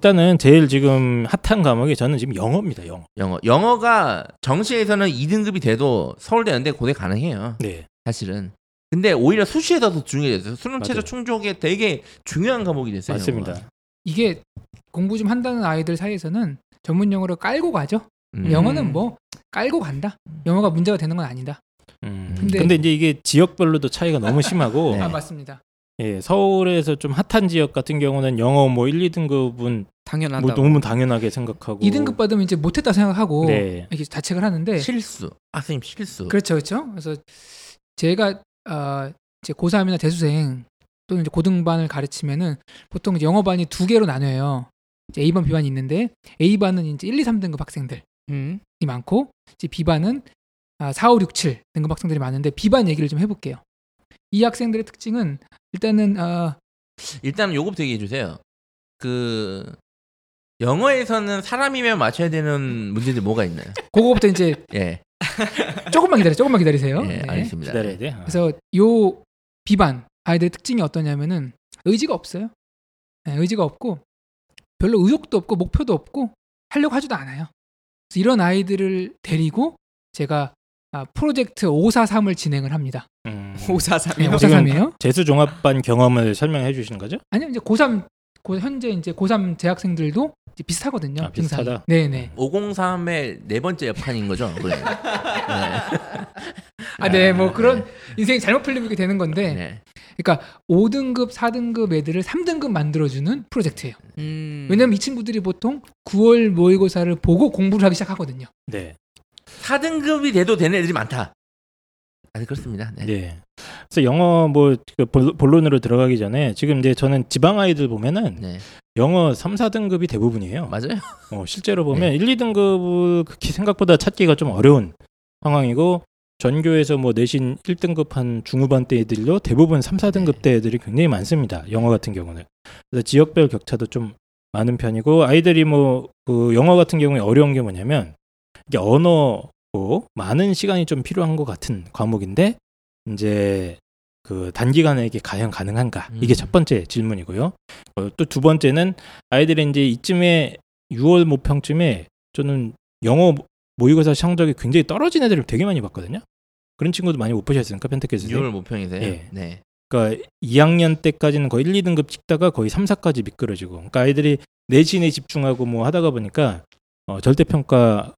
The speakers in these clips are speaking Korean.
일단은 제일 지금 핫한 과목이 저는 지금 영어입니다. 영어. 영어. 영어가 정시에서는 2등급이 돼도 서울대는데 고대 가능해요. 네. 사실은. 근데 오히려 수시에서 더 중요해졌어요. 수능 최저. 충족에 되게 중요한 과목이 됐어요. 맞습니다. 영어가. 이게 공부 좀 한다는 아이들 사이에서는 전문 용어로 깔고 가죠. 음. 영어는 뭐 깔고 간다. 영어가 문제가 되는 건 아니다. 음. 근데- 근데, 이제 이게 지역별로도 차이가 너무 심하고 네. 아 맞습니다. 예, 서울에서 좀 핫한 지역 같은 경우는 영어 뭐 1, 2등급은 당연하다. 뭐 너무 당연하게 생각하고 2등급 받으면 이제 못했다 생각하고 네. 이렇게 자책을 하는데 실수. 아, 선생님 실수. 그렇죠, 그렇죠. 그래서 제가 어, 이제 고3이나 재수생 또는 이제 고등반을 가르치면은 보통 영어반이 두 개로 나뉘어요. 이제 A반, B반이 있는데 A반은 이제 1, 2, 3등급 학생들이 음. 많고 이제 B반은 아, 4, 5, 6, 7 등급 학생들이 많은데 B반 얘기를 좀 해볼게요. 이 학생들의 특징은 일단은 어, 일단 요거부터 얘기해 주세요. 그 영어에서는 사람이면 맞춰야 되는 문제들 뭐가 있나요? 그거부터 이제 예. 조금만 기다려, 조금만 기다리세요. 예, 네. 알겠습니다. 기다려야 돼. 아. 그래서 요 비반 아이들의 특징이 어떠냐면은 의지가 없어요. 네, 의지가 없고 별로 의욕도 없고 목표도 없고 하려고 하지도 않아요. 그래서 이런 아이들을 데리고 제가 아, 프로젝트 543을 진행을 합니다. 음. 543이요. 543이에요? 재수 종합반 경험을 설명해 주시는 거죠? 아니면 이제 고3 고, 현재 이제 고3 재학생들도 이제 비슷하거든요. 아, 비슷하다? 네, 네. 503의 네 번째 옆판인 거죠. 그래. 아, 네, 뭐 그런 인생이 잘못 풀리게 되는 건데, 네. 그러니까 5등급, 4등급 애들을 3등급 만들어 주는 프로젝트예요. 음. 왜냐면 이 친구들이 보통 9월 모의고사를 보고 공부를 하기 시작하거든요. 네. 4등급이 돼도 되는 애들이 많다. 아, 네, 그렇습니다. 네. 네. 그래서 영어 뭐그 본- 본론으로 들어가기 전에 지금 이제 저는 지방 아이들 보면은 네. 영어 3, 4등급이 대부분이에요. 맞아요. 어, 실제로 보면 1, 2등급을 그렇게 생각보다 찾기가 좀 어려운 상황이고 전교에서 뭐 내신 1등급 한 중후반 대 애들도 대부분 3, 4등급 대 애들이 굉장히 많습니다. 영어 같은 경우는. 그래서 지역별 격차도 좀 많은 편이고 아이들이 뭐 그 영어 같은 경우에 어려운 게 뭐냐면 이게 언어고 많은 시간이 좀 필요한 것 같은 과목인데 이제 그 단기간에 이게 과연 가능한가 이게 음. 첫 번째 질문이고요. 어, 또두 번째는 아이들이 이제 이쯤에 6월 모평쯤에 저는 영어 모의고사 성적이 굉장히 떨어진 애들을 되게 많이 봤거든요. 그런 친구도 많이 못 보셨으니까 펜테케스 6월 모평이세요? 예. 네. 그러니까 2학년 때까지는 거의 1, 2등급 찍다가 거의 3, 4까지 미끄러지고 그러니까 아이들이 내신에 집중하고 뭐 하다가 보니까 어, 절대평가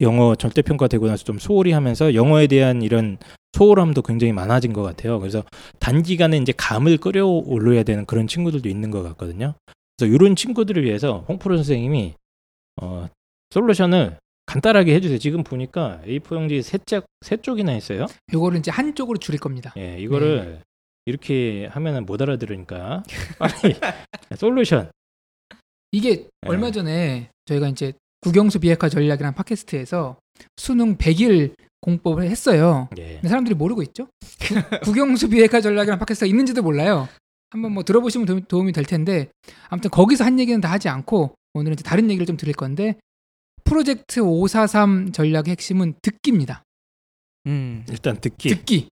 영어 절대평가 되고 나서 좀 소홀히 하면서 영어에 대한 이런 소홀함도 굉장히 많아진 것 같아요. 그래서 단기간에 이제 감을 끌어 올려야 되는 그런 친구들도 있는 것 같거든요. 그래서 이런 친구들을 위해서 홍프로 선생님이 어, 솔루션을 간단하게 해주세요. 지금 보니까 A4 용지 세, 짝, 세 쪽이나 있어요. 요거를 이제 한쪽으로 줄일 겁니다. 예, 이거를 이렇게 하면은 못 알아들으니까 빨리 솔루션. 이게 네. 얼마 전에 저희가 이제 국영수 비핵화 전략이라는 팟캐스트에서 수능 100일 공법을 했어요. 예. 근데 사람들이 모르고 있죠. 구- 국영수 비핵화 전략이라는 팟캐스트가 있는지도 몰라요. 한번 뭐 들어보시면 도움이, 도움이 될 텐데 아무튼 거기서 한 얘기는 다 하지 않고 오늘은 이제 다른 얘기를 좀 드릴 건데 프로젝트 543 전략의 핵심은 듣기입니다. 음. 일단 듣기. 듣기.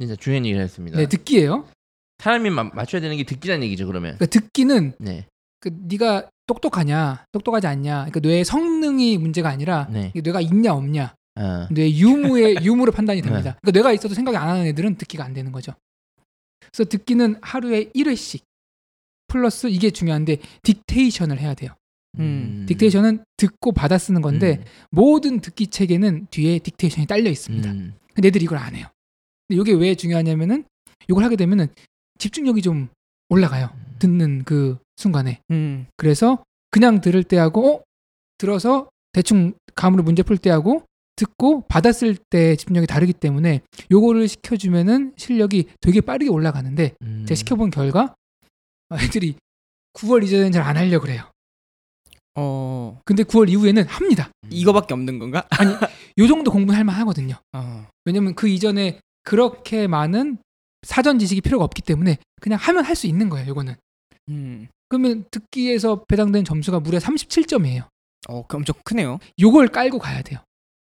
진짜 중요한 얘기를 했습니다. 네, 듣기예요. 사람이 마- 맞춰야 되는 게 듣기라는 얘기죠, 그러면. 그러니까 듣기는 네. 그 네가 똑똑하냐, 똑똑하지 않냐. 그러니까 뇌의 성능이 문제가 아니라 네. 뇌가 있냐 없냐. 아. 뇌 유무의 유무로 판단이 됩니다. 네. 그러니까 뇌가 있어도 생각이 안 하는 애들은 듣기가 안 되는 거죠. 그래서 듣기는 하루에 1회씩 플러스 이게 중요한데 dictation을 해야 돼요. 음. dictation은 듣고 받아 쓰는 건데 음. 모든 듣기 체계는 뒤에 dictation이 딸려 있습니다. 음. 근데 애들이 이걸 안 해요. 근데 이게 왜 중요하냐면은 이걸 하게 되면은 집중력이 좀 올라가요. 듣는 그 순간에. 음. 그래서 그냥 들을 때하고 어? 들어서 대충 감으로 문제 풀 때하고 듣고 받아쓸 때 집중력이 다르기 때문에 요거를 시켜주면은 실력이 되게 빠르게 올라가는데 음. 제가 시켜본 결과 애들이 9월 이전에는 잘 안 하려고 그래요. 어. 근데 9월 이후에는 합니다. 이거밖에 없는 건가? 요 정도 공부는 할 만 하거든요. 어. 왜냐면 그 이전에 그렇게 많은 사전 지식이 필요가 없기 때문에 그냥 하면 할 수 있는 거예요. 요거는. 음. 그러면 듣기에서 배당된 점수가 무려 37점이에요. 어, 그 엄청 크네요. 요걸 깔고 가야 돼요.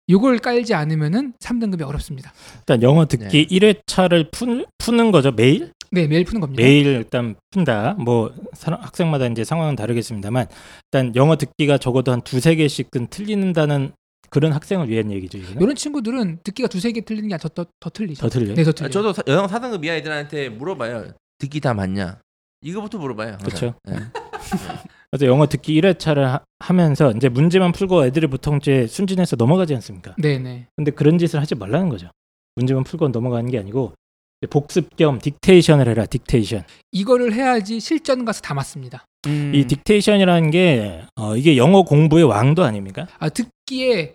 요걸 깔지 않으면은 3등급이 어렵습니다. 일단 영어 듣기 1회차를 푸, 푸는 거죠 매일. 네, 매일 푸는 겁니다. 매일 일단 푼다. 뭐 사람- 학생마다 이제 상황은 다르겠습니다만 일단 영어 듣기가 적어도 한 두세 개씩은 틀린다는 그런 학생을 위한 얘기죠. 이게. 이런 친구들은 듣기가 두세 개 틀리는 게더더 더 틀리죠. 더 틀려. 네, 더 아, 틀려. 저도 사- 여성 4등급 이하 애들한테 물어봐요. 듣기 다 맞냐? 이거부터 물어봐요. 네. 그래서 영어 듣기 1회차를 하, 면서 이제 문제만 풀고 애들이 보통 이제 순진해서 넘어가지 않습니까? 네, 네. 근데 그런 짓을 하지 말라는 거죠. 문제만 풀고 넘어가는 게 아니고 복습 겸 딕테이션을 해라. 딕테이션. 이거를 해야지 실전 가서 다 맞습니다. 음. 이 딕테이션이라는 게 어, 이게 영어 공부의 왕도 아닙니까? 아, 듣기에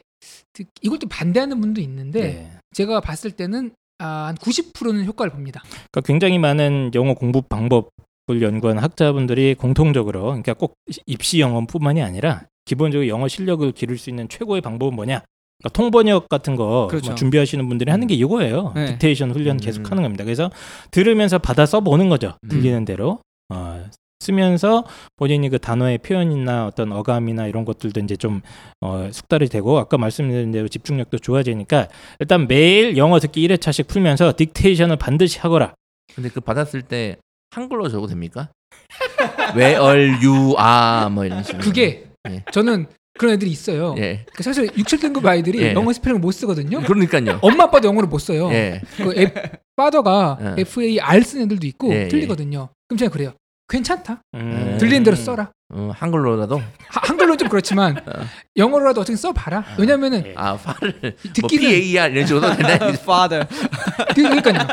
듣, 이걸 또 반대하는 분도 있는데 네. 제가 봤을 때는 아, 한 90%는 효과를 봅니다. 그러니까 굉장히 많은 영어 공부 방법 을 연구한 학자분들이 공통적으로 그러니까 꼭 입시 영어뿐만이 아니라 기본적으로 영어 실력을 기를 수 있는 최고의 방법은 뭐냐? 그러니까 통번역 같은 거 그렇죠. 뭐 준비하시는 분들이 하는 게 이거예요. 네. 딕테이션 훈련 음. 계속 하는 겁니다. 그래서 들으면서 받아 써보는 거죠. 음. 들리는 대로 어, 쓰면서 본인이 그 단어의 표현이나 어떤 어감이나 이런 것들도 이제 좀 어, 숙달이 되고 아까 말씀드린 대로 집중력도 좋아지니까 일단 매일 영어 듣기 1회차씩 풀면서 딕테이션을 반드시 하거라. 근데 그 받았을 때 한글로 적어도 됩니까? 외얼 유아뭐 이런 식으로. 그게 예. 저는 그런 애들이 있어요. 예. 그 사실 6, 7등급 아이들이 예. 영어 스펠링을 못 쓰거든요. 그러니까요. 엄마 아빠도 영어를 못 써요. 예. 그 F, father가 예. FAR 쓰는 애들도 있고 예, 예. 틀리거든요. 그럼 제가 그래요. 괜찮다. 음. 들리는 대로 써라. 어, 한글로라도 하- 한글로는 좀 그렇지만 어. 영어로라도 어떻게 써봐라. 왜냐면은 예. 아 파를 뭐 듣기는 PAR 이런 식으로 된다. father. 그- 그러니까요.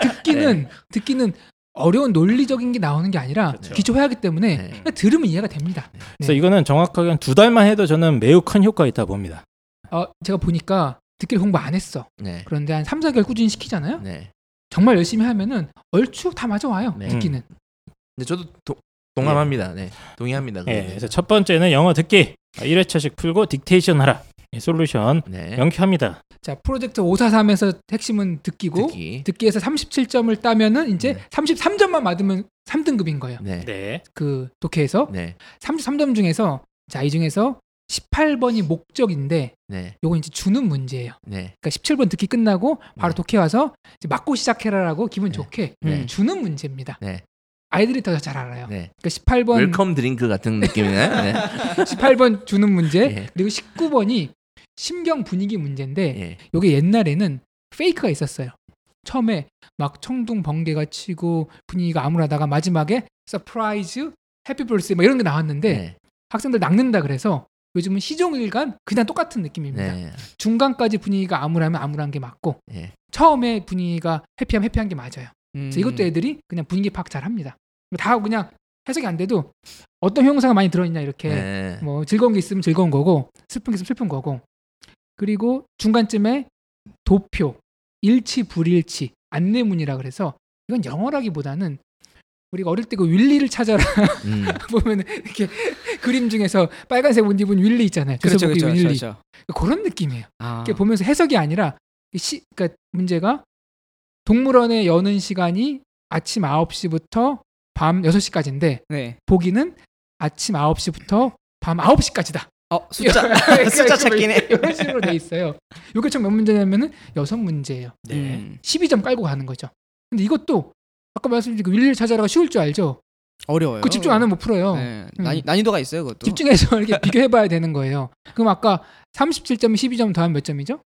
듣기는 듣기는 어려운 논리적인 게 나오는 게 아니라 그렇죠. 기초회화기 때문에 네. 들으면 이해가 됩니다. 그래서 네. 이거는 정확하게 한 두 달만 해도 저는 매우 큰 효과가 있다 봅니다. 어, 제가 보니까 듣기를 공부 안 했어. 네. 그런데 한 3, 4개월 꾸준히 시키잖아요. 네. 정말 열심히 하면은 얼추 다 맞아와요. 네. 듣기는. 근데 저도 도, 동감합니다. 네. 동의합니다. 예, 그거는. 그래서 첫 번째는 영어 듣기 1회차씩 풀고 딕테이션 하라. 이 솔루션 네. 명쾌합니다. 자, 프로젝트 543에서 핵심은 듣기고 듣기. 듣기에서 37점을 따면은 이제 네. 33점만 받으면 3등급인 거예요. 네. 네. 그 독해에서 네. 33점 중에서 자, 이 중에서 18번이 목적인데 네. 요거 이제 주는 문제예요. 네. 그러니까 17번 듣기 끝나고 바로 네. 독해 와서 이제 맞고 시작해라라고 기분 네. 좋게 네. 주는 문제입니다. 네. 아이들이 더 잘 알아요. 네. 그러니까 18번 welcome drink 같은 느낌이네. 네. 18번 주는 문제 예. 그리고 19번이 심경 분위기 문제인데 예. 요게 옛날에는 fake가 있었어요. 처음에 막 천둥 번개가 치고 분위기가 암울하다가 마지막에 surprise 해피 벌스 뭐 이런 게 나왔는데 네. 학생들 낚는다 그래서 요즘은 시종일관 그냥 똑같은 느낌입니다. 네. 중간까지 분위기가 암울하면 암울한 게 맞고 예. 처음에 분위기가 해피하면 해피한 게 맞아요. 음. 그래서 이것도 애들이 그냥 분위기 파악 잘 합니다. 다 그냥 해석이 안 돼도 어떤 형용사가 많이 들어있냐 이렇게 네. 뭐 즐거운 게 있으면 즐거운 거고 슬픈 게 있으면 슬픈 거고 그리고 중간쯤에 도표 일치 불일치 안내문이라 그래서 이건 영어라기보다는 우리가 어릴 때 그 윌리를 찾아라 음. 보면 이렇게 그림 중에서 빨간색 옷 입은 윌리 있잖아요. 그렇죠, 그렇죠, 윌리 그렇죠. 그런 느낌이에요. 아. 이렇게 보면서 해석이 아니라 이 시, 그러니까 문제가 동물원에 여는 시간이 아침 9시부터 밤 6시까지인데 네. 보기는 아침 9시부터 밤 9시까지다. 어 숫자 숫자 찾기네. 이런 식으로 돼 있어요. 이게 총 몇 문제냐면은 여섯 문제예요. 네. 음. 12점 깔고 가는 거죠. 근데 이것도 아까 말씀드린 그 윌리를 찾아라가 쉬울 줄 알죠? 어려워요. 그 집중 안 하면 못 풀어요. 네. 음. 난이, 난이도가 있어요, 그것도. 집중해서 이렇게 비교해 봐야 되는 거예요. 그럼 아까 37점, 12점 더하면 몇 점이죠?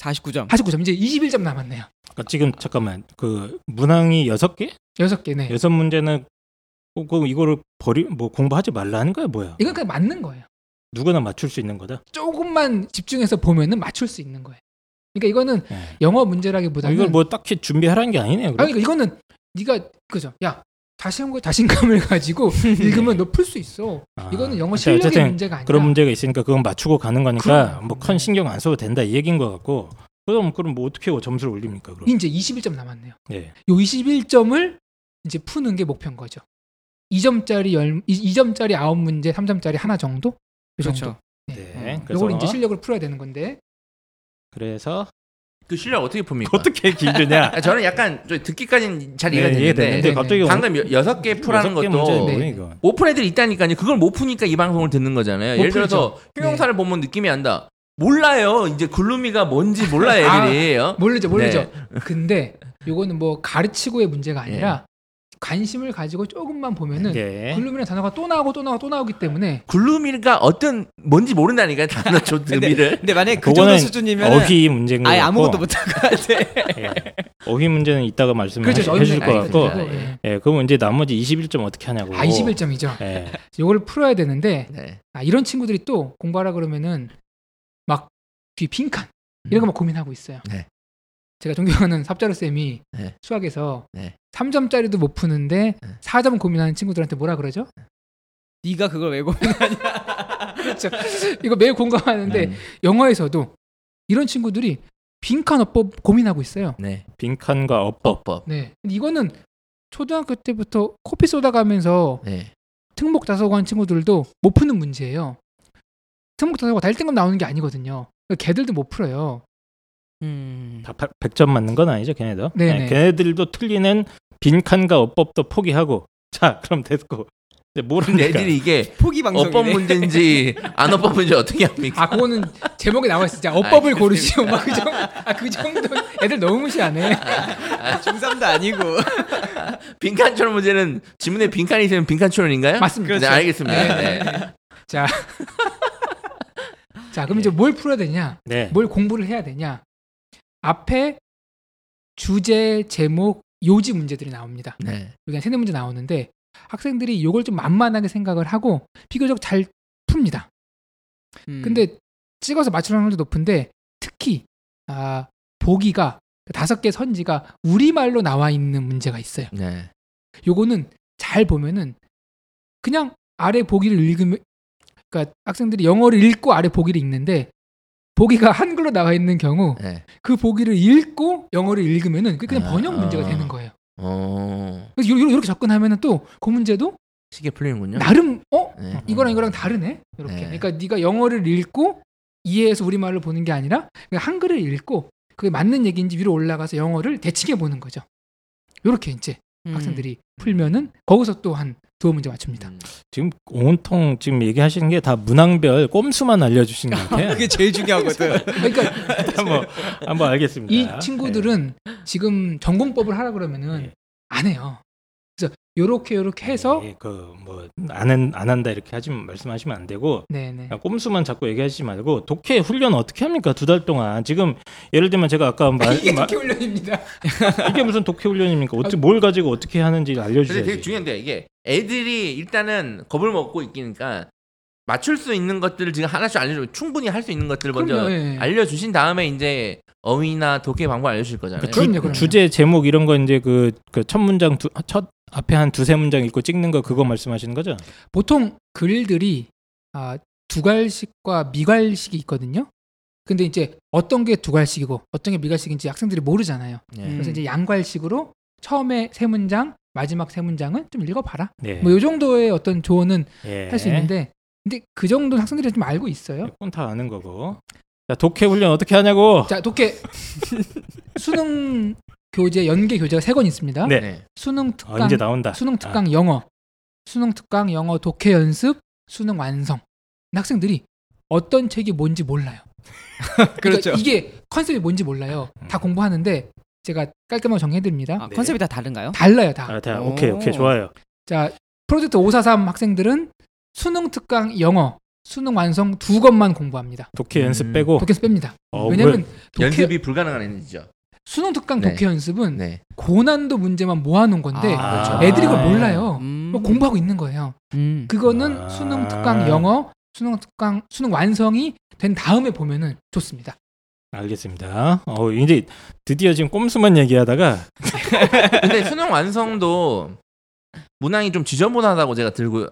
49점. 49점. 이제 21점 남았네요. 그러니까 지금 잠깐만 그 문항이 여섯 개? 여섯 개네. 여섯 문제는 꼭- 꼭 이거를 버리 뭐 공부하지 말라는 거야 뭐야? 이건 그냥 맞는 거예요. 누구나 맞출 수 있는 거다. 조금만 집중해서 보면은 맞출 수 있는 거예요. 그러니까 이거는 네. 영어 아, 문제라기보다는 이걸 뭐 딱히 준비하라는 게 아니네요. 아니, 그럼? 그러니까 이거는 네가 그죠? 야 한번 자신감을 가지고 읽으면 너 풀 수 있어. 아, 이거는 영어 그러니까 실력의 어쨌든 문제가 아니라 그런 문제가 있으니까 그건 맞추고 가는 거니까 그럼요. 뭐큰 신경 안 써도 된다 이 얘기인 것 같고 그럼 그럼 뭐 어떻게 점수를 올립니까 그럼? 이제 21점 남았네요. 네. 요 21점을 이제 푸는 게 목표인 거죠. 2점짜리 열 2점짜리 9문제, 3점짜리 하나 정도? 이 정도. 그렇죠. 네. 음. 그래서 요걸 이제 실력을 풀어야 되는 건데. 그래서 그 실력 어떻게 풉니까? 어떻게 기준이야? 아, 저는 약간 저 듣기까지는 잘 이해가 네, 되는데 네, 갑자기 방금 여- 여섯 개 풀하는 것도 네. 푼 애들이 있다니까요. 그걸 못 푸니까 이 방송을 듣는 거잖아요. 못 예를 들어서. 형용사를 보면 느낌이 안다. 몰라요. 이제 글루미가 뭔지 몰라요, 아, 애들이. 어? 모르죠, 모르죠. 네. 근데 요거는 뭐 가르치고의 문제가 아니라 관심을 가지고 조금만 보면은 예. 글룸이라는 단어가 또 나오고 또 나오고 또 나오기 때문에 글루미가 어떤 뭔지 모른다니까 단어 조드미를. 근데 만약에 그 정도 수준이면 어휘 문제인 거 아예 아무것도 못할 것 같아. 예. 어휘 문제는 이따가 말씀해 그렇죠. 주실 것 같고 알겠습니다. 예. 예, 그럼 이제 나머지 21점 어떻게 하냐고. 아 21점이죠. 예. 요걸 풀어야 되는데 네. 아, 이런 친구들이 또 공부하라 그러면은 막 뒤 빈칸 이런 거 막 고민하고 있어요. 네. 제가 존경하는 삽자루 쌤이 네. 수학에서 네. 3점짜리도 못 푸는데 네. 4점 고민하는 친구들한테 뭐라 그러죠? 네가 그걸 왜 고민? 그렇죠. 이거 매우 공감하는데 음, 영어에서도 이런 친구들이 빈칸 어법 고민하고 있어요. 네. 빈칸과 어법. 법. 네. 근데 이거는 초등학교 때부터 코피 쏟아가면서 네. 특목 다소관 친구들도 못 푸는 문제예요. 특목 다소관 다 1등급 나오는 게 아니거든요. 그러니까 걔들도 못 풀어요. 음. 다 100점 맞는 건 아니죠, 걔네도. 네네. 예, 걔네들도 틀리는 빈칸과 어법도 포기하고. 자, 그럼 됐고. 모르니까. 애들이 이게 포기 어법 방송이네. 문제인지 안 어법 문제 어떻게 합니까? 아, 그거는 제목에 나와 있어. 자, 어법을 고르시오. 막그 정도. 아, 그 정도. 애들 너무 무시하네. 중3도 아니고. 빈칸초론 문제는 지문에 빈칸이 있으면 빈칸초론인가요? 맞습니다. 네, 알겠습니다. 네. 네. 자. 자, 그럼 이제 뭘 풀어야 되냐? 네. 뭘 공부를 해야 되냐? 앞에 주제, 제목, 요지 문제들이 나옵니다. 네. 여기 한 세네 문제 나오는데 학생들이 이걸 좀 만만하게 생각을 하고 비교적 잘 풉니다. 음. 근데 찍어서 맞추는 확률도 높은데 특히 아, 보기가 그 다섯 개 선지가 우리말로 나와 있는 문제가 있어요. 네. 요거는 잘 보면은 그냥 아래 보기를 읽으면 그러니까 학생들이 영어를 읽고 아래 보기를 읽는데 보기가 한글로 나와 있는 경우 네. 그 보기를 읽고 영어를 읽으면은 그게 그냥 번역 아. 문제가 되는 거예요. 어. 그래서 이렇게 접근하면은 또 그 문제도 쉽게 풀리는군요. 나름 어 네. 이거랑 이거랑 다르네 이렇게. 네. 그러니까 네가 영어를 읽고 이해해서 우리말로 보는 게 아니라 한글을 읽고 그게 맞는 얘기인지 위로 올라가서 영어를 대칭해 보는 거죠. 이렇게 이제 음. 학생들이 풀면은 거기서 또 한 두어 문제 맞춥니다. 음. 지금 온통 지금 얘기하시는 게 다 문항별 꼼수만 알려주신 것 같아요. 그게 제일 중요하거든. 그러니까 한번 한번 알겠습니다. 이 친구들은 지금 전공법을 하라 그러면은 네. 안 해요. 요렇게 요렇게 해서 그뭐안안 안 한다 이렇게 하지 말씀하시면 안 되고 네네 그냥 꼼수만 자꾸 얘기하시지 말고 독해 훈련 어떻게 합니까 두 달 동안 지금 예를 들면 제가 아까 말, 이게 말- 특기 훈련입니다. 이게 무슨 독해 훈련입니까? 어떻게 뭘 가지고 어떻게 하는지 알려주셔야지. 되게 중요한데 이게 애들이 일단은 겁을 먹고 있기니까 맞출 수 있는 것들을 지금 하나씩 알려주고 충분히 할 수 있는 것들을 먼저 그럼요, 예. 알려주신 다음에 이제 어휘나 독해 방법 알려주실 거잖아요. 그 주, 그럼요, 그럼요. 주제 제목 이런 거 이제 그 그 첫 문장 두, 첫 앞에 한 두세 문장 읽고 찍는 거 그거 말씀하시는 거죠? 보통 글들이 아, 두갈식과 미갈식이 있거든요. 근데 이제 어떤 게 두갈식이고 어떤 게 미갈식인지 학생들이 모르잖아요. 예. 음. 그래서 이제 양괄식으로 처음에 세 문장, 마지막 세 문장은 좀 읽어봐라. 네. 뭐요 정도의 어떤 조언은 예. 할수 있는데, 근데 그 정도 는 학생들이 좀 알고 있어요. 그건 다 아는 거고. 자 독해 훈련 어떻게 하냐고. 자, 독해 수능 교재 연계 교재가 세 권 있습니다. 네. 네. 수능 어, 특강, 이제 나온다. 수능 특강 영어, 수능 특강 영어 독해 연습, 수능 완성. 학생들이 어떤 책이 뭔지 몰라요. 그러니까 그렇죠. 이게 컨셉이 뭔지 몰라요. 다 음. 공부하는데 제가 깔끔하게 정해드립니다. 아, 네. 컨셉이 다 다른가요? 달라요 다. 아, 다 오. 오케이 오케이 좋아요. 자 프로젝트 543 학생들은 수능 특강 영어, 수능 완성 두 것만 공부합니다. 독해 음. 연습 빼고. 독해서 뺍니다. 어, 왜냐면 독해, 연습이 불가능한 애들이죠. 수능 특강 네. 독해 연습은 네. 고난도 문제만 모아놓은 건데 아, 그렇죠. 애들이 그걸 아. 몰라요. 음. 뭐 공부하고 있는 거예요. 음. 그거는 아. 수능 특강 영어, 수능 특강 수능 완성이 된 다음에 보면은 좋습니다. 알겠습니다. 어 이제 드디어 지금 꼼수만 얘기하다가 근데 수능 완성도 문항이 좀 지저분하다고 제가 들고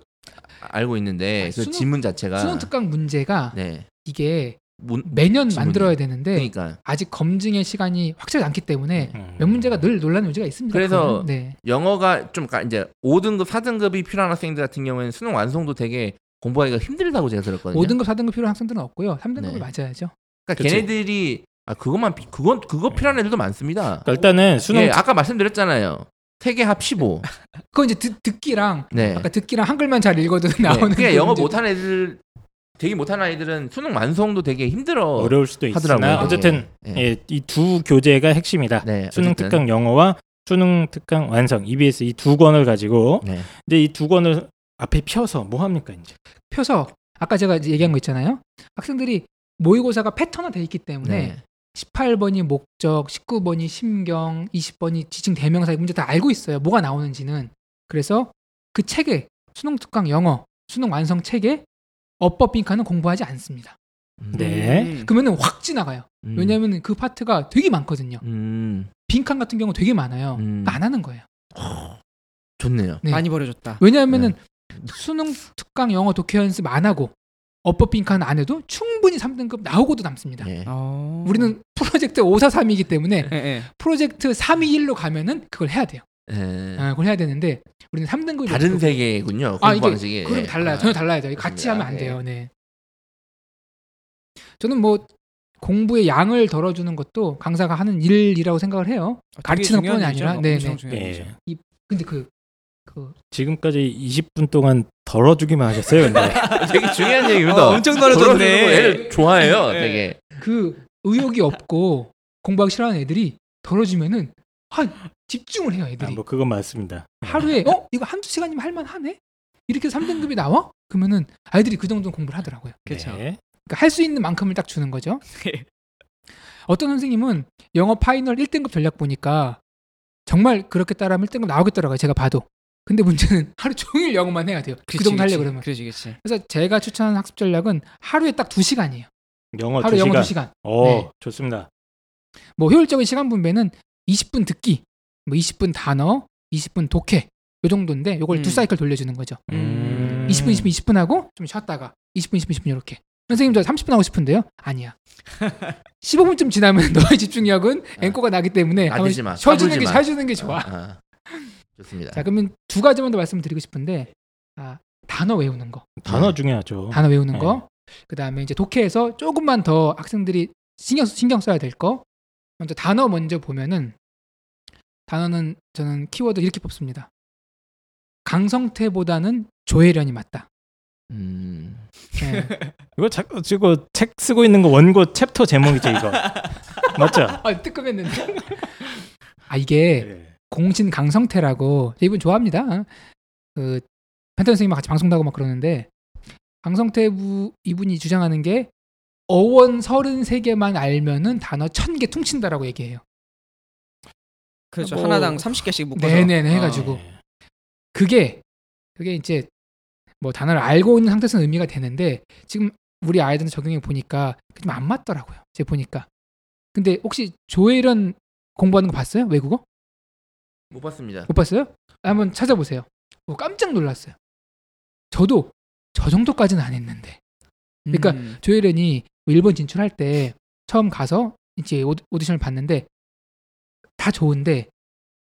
알고 있는데 아, 그 수능- 지문 자체가 수능 특강 문제가 네. 이게 문, 매년 지문이. 만들어야 되는데 그러니까 아직 검증의 시간이 확실하지 않기 때문에 음. 몇 문제가 늘 논란의 여지가 있습니다. 그래서. 네. 영어가 좀 가- 이제 5등급, 4등급이 필요한 학생들 같은 경우에는 수능 완성도 되게 공부하기가 힘들다고 제가 들었거든요. 5등급, 4등급 필요한 학생들은 없고요. 3등급을 네. 맞아야죠. 그러니까 그치. 걔네들이 아 그것만 피- 그건 그거 필요한 애들도 많습니다. 그러니까 일단은 수능 예, 아까 말씀드렸잖아요. 세계 합 15. 그건 이제 듣, 듣기랑 네. 아까 듣기랑 한글만 잘 읽어도 네. 나오는 그냥 그 영어. 못하는 애들 되게 못하는 아이들은 수능 완성도 되게 힘들어. 어려울 수도 있으나 하더라고요. 어쨌든 예. 예, 이두 교재가 핵심이다. 네, 수능 어쨌든. 특강 영어와 수능 특강 완성 EBS 이 두 권을 가지고 네. 이제 이 두 권을 앞에 펴서 뭐 합니까 이제? 펴서 아까 제가 이제 얘기한 거 있잖아요. 학생들이 모의고사가 패턴화 돼 있기 때문에 네. 18번이 목적, 19번이 심경, 20번이 지칭 대명사 이 문제 다 알고 있어요. 뭐가 나오는지는. 그래서 그 책에 수능 특강 영어, 수능 완성 책에 어법 빈칸은 공부하지 않습니다. 음. 네. 음. 그러면은 확 지나가요. 음. 왜냐하면 그 파트가 되게 많거든요. 음. 빈칸 같은 경우 되게 많아요. 음. 안 하는 거예요. 좋네요. 네. 많이 버려졌다. 왜냐하면은 수능 특강 영어 독해 연습 안 하고 어법 빈칸 안 해도 충분히 3등급 나오고도 남습니다. 네. 어. 우리는 프로젝트 543이기 때문에 예, 예. 프로젝트 321로 가면은 그걸 해야 돼요. 네. 아, 그걸 해야 되는데 우리는 3등급이 다른 세계군요. 공부 아, 이게 방식이. 그럼 달라요. 아. 전혀 달라야 돼요. 같이 그렇습니다. 하면 안 네. 돼요. 네. 저는 뭐 공부의 양을 덜어주는 것도 강사가 하는 일이라고 생각을 해요. 되게 가르치는 일이죠. 아니라, 네, 네. 예. 근데 그, 그 지금까지 20분 동안 덜어주기만 하셨어요. 근데 되게 중요한 얘기입니다. 어, 엄청 덜어줬네. 애를 좋아해요. 네. 되게. 그 의욕이 없고 공부하기 싫어하는 애들이 덜어주면은 한 집중을 해요 아, 애들이 뭐 그건 맞습니다. 하루에 어 이거 한두 시간이면 할만하네 이렇게 3등급이 나와 그러면은 아이들이 그 정도 공부를 하더라고요 그렇죠. 네. 그러니까 할 수 있는 만큼을 딱 주는 거죠 어떤 선생님은 영어 파이널 1등급 전략 보니까 정말 그렇게 따라하면 1등급 나오겠더라고요 제가 봐도 근데 문제는 하루 종일 영어만 해야 돼요 그 정도 하려고 그러면 그렇지, 그렇지. 그래서 제가 추천하는 학습 전략은 하루에 딱 2시간이에요 영어 하루 두 영어 시간. 2시간 어, 네. 좋습니다. 뭐 효율적인 시간 분배는 20분 듣기, 뭐 20분 단어, 20분 독해 요 정도인데 요걸 두 음. 사이클 돌려주는 거죠. 음. 20분, 20분, 20분 하고 좀 쉬었다가 20분, 20분, 20분 이렇게. 선생님 저 30분 하고 싶은데요? 아니야. 15분쯤 지나면 너의 집중력은 아. 앵꼬가 나기 때문에 마. 쉬어주는 게. 쉬어주는 게 좋아. 아, 좋습니다. 자 그러면 두 가지만 더 말씀드리고 싶은데 아, 단어 외우는 거, 단어 중요하죠. 단어 외우는 네. 거. 그 다음에 이제 독해에서 조금만 더 학생들이 신경 신경 써야 될 거. 먼저 단어 먼저 보면은 단어는 저는 키워드 이렇게 뽑습니다. 강성태보다는 조혜련이 맞다. 음. 네. 이거 자, 지금 책 쓰고 있는 거 원고 챕터 제목이죠 이거. 맞죠? 아 뜨끔했는데. 아 이게 네. 공신 강성태라고 이분 좋아합니다. 그 펜타 선생님과 같이 방송도 하고 막 그러는데 강성태 부, 이분이 주장하는 게 어원 33개만 알면은 단어 1000개 퉁친다라고 얘기해요. 그렇죠. 뭐- 하나당 30개씩 묶어서. 네네네 해 가지고 네. 그게 그게 이제 뭐 단어를 알고 있는 상태에서는 의미가 되는데 지금 우리 아이들은 적용해 보니까 좀 안 맞더라고요. 제가 보니까. 근데 혹시 조혜련 공부하는 거 봤어요? 외국어? 못 봤습니다. 못 봤어요? 한번 찾아보세요. 뭐 깜짝 놀랐어요. 저도 저 정도까지는 안 했는데. 그러니까 음. 조혜련이 뭐 일본 진출할 때 처음 가서 이제 오디- 오디션을 봤는데 다 좋은데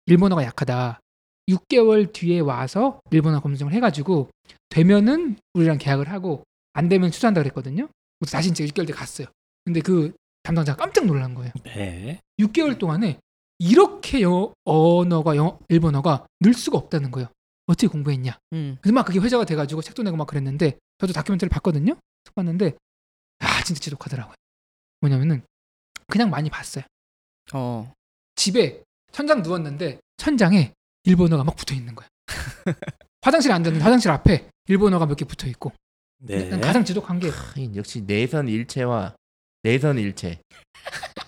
일본어가 약하다. 6개월 뒤에 와서 일본어 검증을 해가지고 되면은 우리랑 계약을 하고 안 되면 취소한다 그랬거든요. 그래서 다시 이제 6개월 뒤에 갔어요. 근데 그 담당자가 깜짝 놀란 거예요. 네. 6개월 동안에 이렇게 영어, 언어가 영어, 일본어가 늘 수가 없다는 거예요. 어떻게 공부했냐? 음. 그래서 막 그게 회자가 돼가지고 책도 내고 막 그랬는데 저도 다큐멘터리를 봤거든요. 봤는데 아 진짜 지독하더라고요. 뭐냐면은 그냥 많이 봤어요. 어. 집에 천장 누웠는데 천장에 일본어가 막 붙어 있는 거야. 화장실 앉았는데 화장실 앞에 일본어가 몇 개 붙어 있고 네. 난 가장 지독한 게 하긴 역시 내선 일체와 내선 일체.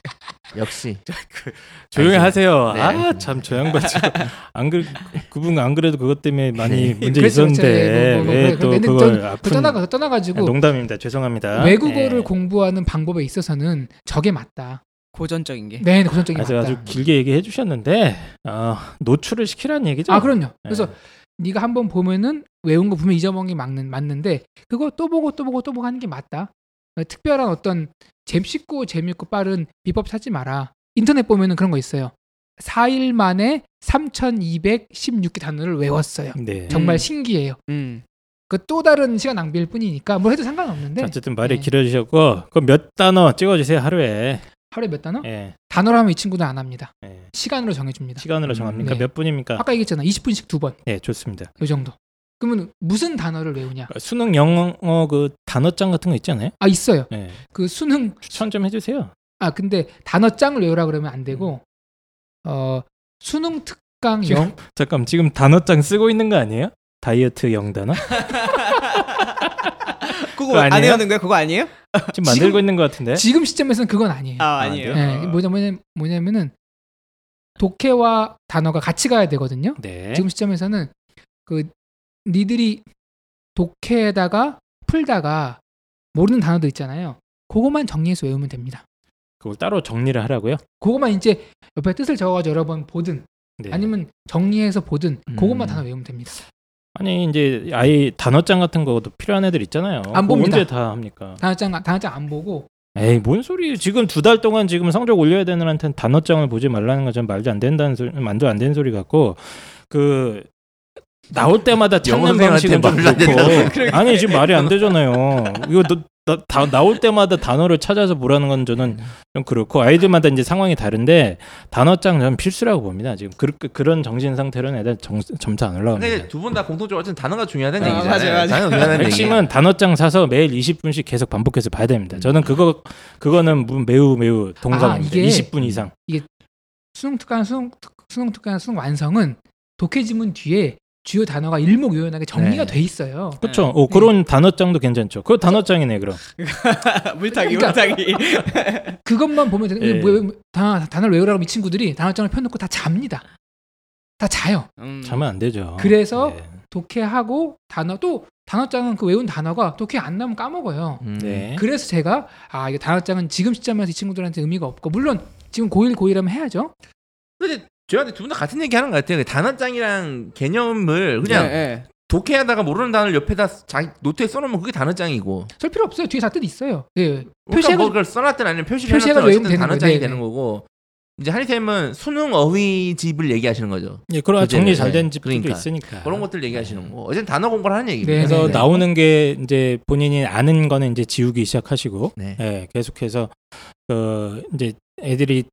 역시 조용히 하세요. 네, 아 알겠습니다. 참저 양반 지금 안 그래 그분 안 그래도 그것 때문에 많이 네. 문제 그렇죠. 있었는데 네, 뭐, 뭐, 왜. 또 근데 그걸 또 아픈 떠나가 떠나가지고 아, 농담입니다. 죄송합니다. 외국어를 네. 공부하는 방법에 있어서는 저게 맞다. 고전적인 게. 네, 고전적인 그래서 맞다. 아주 길게 얘기해 주셨는데 어, 노출을 시키라는 얘기죠. 아 그럼요. 그래서 네. 네가 한번 보면은 외운 거 보면 잊어먹는 게 맞는 맞는데 그거 또 보고 또 보고 또 보고 하는 게 맞다. 어, 특별한 어떤 재밌고 재밌고 빠른 비법 찾지 마라. 인터넷 보면은 그런 거 있어요. 4일 만에 3,216개 단어를 외웠어요. 네. 정말 음. 신기해요. 음. 그또 다른 시간 낭비일 뿐이니까 뭐 해도 상관없는데 자, 어쨌든 말이 네. 길어지셨고 그몇 단어 찍어주세요 하루에. 하루에 몇 단어? 예. 단어로 하면 이 친구들 안 합니다. 예. 시간으로 정해줍니다. 시간으로 정합니까? 네. 몇 분입니까? 아까 얘기했잖아. 20분씩 두 번. 예, 좋습니다. 요 정도. 그러면 무슨 단어를 외우냐? 수능 영어 그 단어장 같은 거 있잖아요. 아 있어요. 네. 그 수능 추천 좀 해주세요. 아 근데 단어장을 외우라 그러면 안 되고 어 수능 특강 영 잠깐 지금 단어장 쓰고 있는 거 아니에요? 다이어트 영단어 그거 그거 안 아니에요? 외우는 거야? 그거 아니에요? 지금 만들고 있는 것 같은데. 지금 시점에서는 그건 아니에요. 아 아, 아니에요. 네. 예, 뭐냐 뭐냐 뭐냐면은 독해와 단어가 같이 가야 되거든요. 네. 지금 시점에서는 그 니들이 독해에다가 풀다가 모르는 단어들 있잖아요. 그것만 정리해서 외우면 됩니다. 그걸 따로 정리를 하라고요. 그것만 이제 옆에 뜻을 적어가지고 여러 번 보든 네. 아니면 정리해서 보든 음. 그것만 단어 외우면 됩니다. 아니 이제 아예 단어장 같은 것도 필요한 애들 있잖아요. 안 봅니다. 언제 다 합니까? 단어장 단어장 안 보고 에이 뭔 소리? 지금 두 달 동안 지금 성적 올려야 되는 애한테는 단어장을 보지 말라는 건좀 말도 안 된다는 소리, 말도 안 되는 소리 같고 그 나올 때마다 찾는 방식은 좀 그렇고 아니 지금 말이 안 되잖아요. 이거 너, 나, 다 나올 때마다 단어를 찾아서 보라는 건 저는 좀 그렇고 아이들마다 이제 상황이 다른데 단어장 저는 필수라고 봅니다. 지금 그, 그, 런 정신 상태로는 애들 정, 점수 안 그러니까 올라갑니다. 두분 다 공통적으로 어쨌든 단어가 중요하다는 아, 얘기잖아요. 맞아요, 맞아요. 단어가 중요하다는 얘기. 핵심은 단어장 사서 매일 20분씩 계속 반복해서 봐야 됩니다. 저는 그거 그거는 무- 매우 매우 동감합니다. 아, 이게- 20분 이상. 수능 특강 수능 특- 수능 특강 수능 완성은 독해 지문 뒤에 주요 단어가 일목요연하게 정리가 네. 돼 있어요. 그렇죠. 어, 그런 단어장도 괜찮죠. 그거 단어장이네 그럼. 물타기 그러니까- 물타기. 그것만 보면 되는 예. 뭐, 뭐, 단어, 단어를 외우라고 이 친구들이 단어장을 펴놓고 다 잡니다. 다 자요. 음. 자면 안 되죠. 그래서 네. 독해하고 단어 또 단어장은 그 외운 단어가 독해 안 나면 까먹어요. 음. 네. 그래서 제가 아 이거 단어장은 지금 시점에서 이 친구들한테 의미가 없고 물론 지금 고1 고1하면 해야죠. 근데 저한테 두 분 다 같은 얘기 하는 것 같아요. 그 단어장이랑 개념을 그냥 네, 네. 독해하다가 모르는 단어를 옆에다 자기 노트에 써놓으면 그게 단어장이고. 쓸 필요 없어요. 뒤에 다 뜻 있어요. 예. 그러니까 표시해가- 뭐 그걸 써놨든 아니면 해놨든 외우면 어쨌든 단어장이 거예요. 되는 네, 거고. 이제 한이쌤은 수능 어휘집을 얘기하시는 거죠. 예, 그런 정리 네. 잘된 집들도 그러니까. 있으니까. 그런 것들 얘기하시는 거. 어쨌든 단어 공부를 하는 얘기입니다. 네, 그래서 네. 나오는 게 이제 본인이 아는 거는 이제 지우기 시작하시고, 네. 예, 계속해서 그 이제 애들이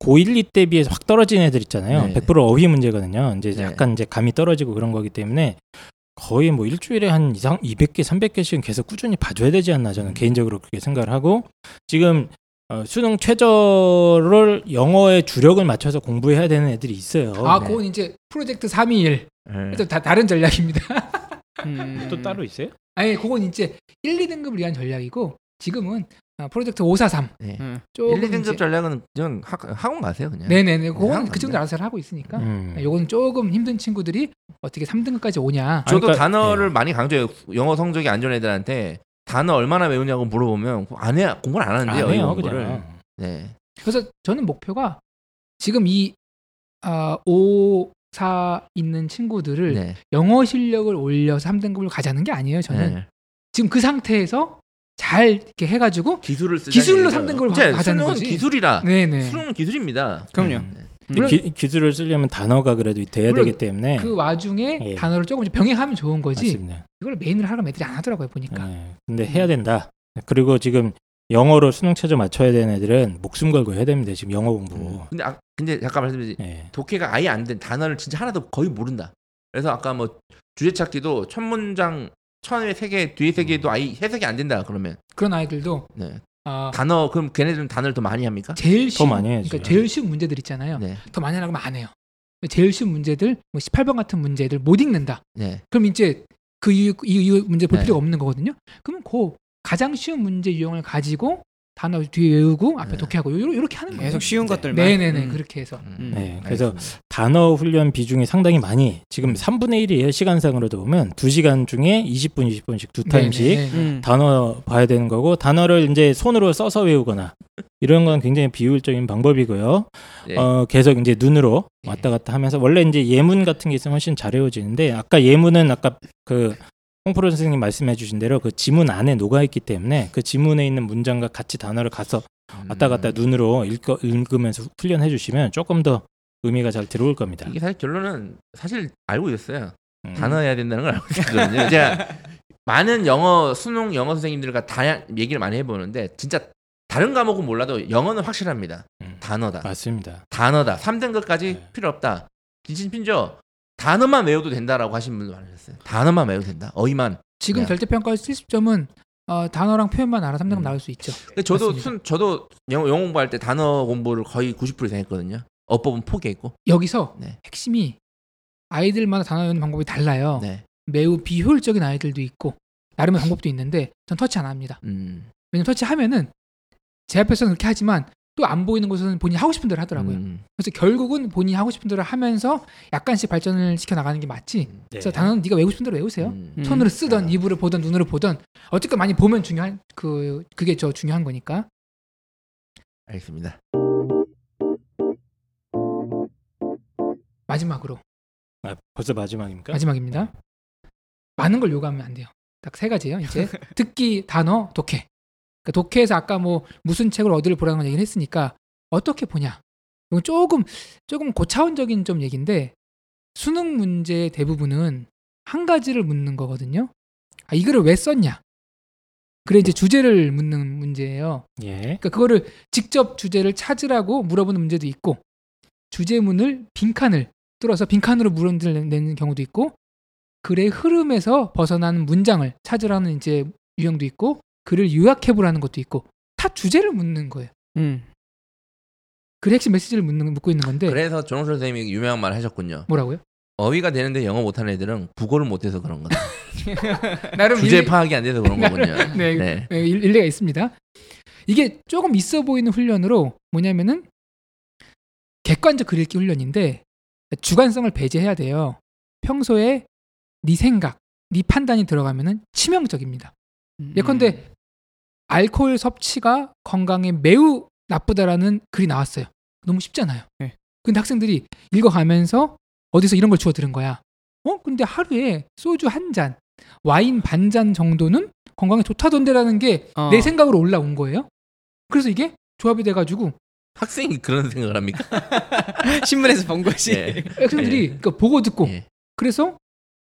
고1, 2때 비해서 확 떨어진 애들 있잖아요. 네. 100% 어휘 문제거든요. 이제 네. 약간 이제 감이 떨어지고 그런 거기 때문에 거의 뭐 일주일에 한 이상 200개, 300개씩은 계속 꾸준히 봐줘야 되지 않나 음. 저는 개인적으로 그렇게 생각을 하고 지금 어, 수능 최저를 영어에 주력을 맞춰서 공부해야 되는 애들이 있어요. 아, 네. 그건 이제 프로젝트 321. 네. 또 다 다른 전략입니다. 음. 또 따로 있어요? 아니, 그건 이제 1, 2등급을 위한 전략이고 지금은 아, 프로젝트 543. 네. 음. 조금 1, 2등급 이제- 전략은 그냥 학, 학원 가세요 그냥. 네네네. 그건 그냥 그 친구들 알아서 하고 있으니까. 음. 요거는 조금 힘든 친구들이 어떻게 3등급까지 오냐. 저도 그러니까- 단어를 많이 강조해요. 영어 성적이 안 좋은 애들한테 단어 얼마나 외우냐고 물어보면 안 해, 공부를 안 하는데요. 안이 해요. 그냥. 네. 그래서 저는 목표가 지금 이 아, 5, 4 있는 친구들을 네. 영어 실력을 올려서 3등급을 가자는 게 아니에요. 저는 네. 지금 그 상태에서 잘 이렇게 해가지고 기술을. 기술로 삼등급을 가- 가자는 거지. 기술이라. 네네. 수능은 기술입니다. 그럼요. 네. 근데 물론- 기, 기술을 쓰려면 단어가 그래도 돼야 되기 때문에 그 와중에 예. 단어를 조금씩 병행하면 좋은 거지. 맞습니다. 이걸 메인을 하려면 애들이 안 하더라고요 보니까. 네. 근데 해야 된다. 그리고 지금 영어로 수능 최저 맞춰야 되는 애들은 목숨 걸고 해야 됩니다. 지금 영어 공부. 음. 근데 아, 근데 잠깐 말씀드리 예. 독해가 아예 안 된 단어를 진짜 하나도 거의 모른다. 그래서 아까 뭐 주제 찾기도 첫 문장 처음에 세 개, 뒤에 세 개도 아예 해석이 안 된다 그러면 그런 아이들도 네. 아, 단어 그럼 걔네들은 단어를 더 많이 합니까? 제일 쉬운 많이 해야지. 그러니까 제일 쉬운 문제들 있잖아요. 네. 더 많이 하려면 안 해요. 제일 쉬운 문제들 뭐 18번 같은 문제들 못 읽는다. 네. 그럼 이제 그 이유, 이유, 이유 문제 볼 네. 필요가 없는 거거든요. 그러면 그 가장 쉬운 문제 유형을 가지고 단어 뒤에 외우고 앞에 네. 독해하고 요- 이렇게 하는 거예요. 계속 쉬운 네. 것들만. 네네네 음. 그렇게 해서 음. 네, 그래서 알겠습니다. 단어 훈련 비중이 상당히 많이 지금 3분의 1이에요. 시간상으로도 보면 2 시간 중에 20분, 20분씩 두 타임씩 네네. 음. 단어 봐야 되는 거고 단어를 이제 손으로 써서 외우거나 이런 건 굉장히 비효율적인 방법이고요. 네. 어, 계속 이제 눈으로 네. 왔다 갔다 하면서 원래 이제 예문 같은 게 있으면 훨씬 잘 외워지는데 아까 예문은 아까 그 홍프로 선생님 말씀해 주신 대로 그 지문 안에 녹아 있기 때문에 그 지문에 있는 문장과 같이 단어를 가서 왔다 갔다 음. 눈으로 읽어, 읽으면서 훈련해 주시면 조금 더 의미가 잘 들어올 겁니다. 이게 사실 결론은 사실 알고 있었어요. 음. 단어 해야 된다는 걸 알고 있었거든요. 제가 많은 영어 수능 영어 선생님들과 다양 얘기를 많이 해보는데 진짜 다른 과목은 몰라도 영어는 확실합니다. 음. 단어다. 맞습니다. 단어다. 3등급까지 네. 필요 없다. 진심핀죠. 단어만 외워도 된다라고 하신 분들 많으셨어요. 단어만 외워도 된다. 어휘만. 지금 네. 절대평가 70점은 어, 단어랑 표현만 알아 3등 음. 나올 수 있죠. 저도 맞습니다. 순, 저도 영어, 영어 공부할 때 단어 공부를 거의 90% 이상 했거든요. 어법은 포기했고. 여기서 네. 핵심이 아이들마다 단어 외우는 방법이 달라요. 네. 매우 비효율적인 아이들도 있고 나름의 방법도 있는데 전 터치 안 합니다. 음. 왜냐면 터치하면은 제 앞에서는 그렇게 하지만 또 안 보이는 곳은 본인이 하고 싶은 대로 하더라고요. 음. 그래서 결국은 본인이 하고 싶은 대로 하면서 약간씩 발전을 시켜 나가는 게 맞지. 네. 그래서 단어는 네가 외우고 싶은 대로 외우세요. 음. 음. 손으로 쓰던 아. 입으로 보던 눈으로 보던 어쨌든 많이 보면 중요한 그 그게 저 중요한 거니까. 알겠습니다. 마지막으로 아, 벌써 마지막입니까? 마지막입니다. 많은 걸 요구하면 안 돼요. 딱 세 가지예요. 이제 듣기, 단어, 독해. 그러니까 독해에서 아까 뭐 무슨 책을 어디를 보라는 얘기를 했으니까 어떻게 보냐. 이건 조금 조금 고차원적인 좀 얘기인데 수능 문제의 대부분은 한 가지를 묻는 거거든요. 아, 이 글을 왜 썼냐? 그래 이제 주제를 묻는 문제예요. 예. 그러니까 그거를 직접 주제를 찾으라고 물어보는 문제도 있고 주제문을 빈칸을 뚫어서 빈칸으로 물어내는 내는 경우도 있고 글의 흐름에서 벗어나는 문장을 찾으라는 이제 유형도 있고 글을 요약해 보라는 것도 있고 다 주제를 묻는 거예요. 음. 글의 핵심 메시지를 묻는 묻고 있는 건데 그래서 조롱철 선생님이 유명한 말 하셨군요. 뭐라고요? 어휘가 되는데 영어 못하는 애들은 국어를 못해서 그런 거다. 나름 주제 일- 파악이 안 돼서 그런 거군요. 네, 네. 네, 일- 일리가 있습니다. 이게 조금 있어 보이는 훈련으로 뭐냐면은 객관적 글 읽기 훈련인데 주관성을 배제해야 돼요. 평소에 네 생각, 네 판단이 들어가면은 치명적입니다. 음. 예컨대 알코올 섭취가 건강에 매우 나쁘다라는 글이 나왔어요. 너무 쉽잖아요. 네. 근데 학생들이 읽어가면서 어디서 이런 걸 주워 들은 거야. 어? 근데 하루에 소주 한 잔, 와인 반 잔 정도는 건강에 좋다던데라는 게내 어. 생각으로 올라온 거예요. 그래서 이게 조합이 돼가지고 학생이 그런 생각을 합니까? 신문에서 본 것이. 예. 학생들이 그러니까 보고 듣고 예. 그래서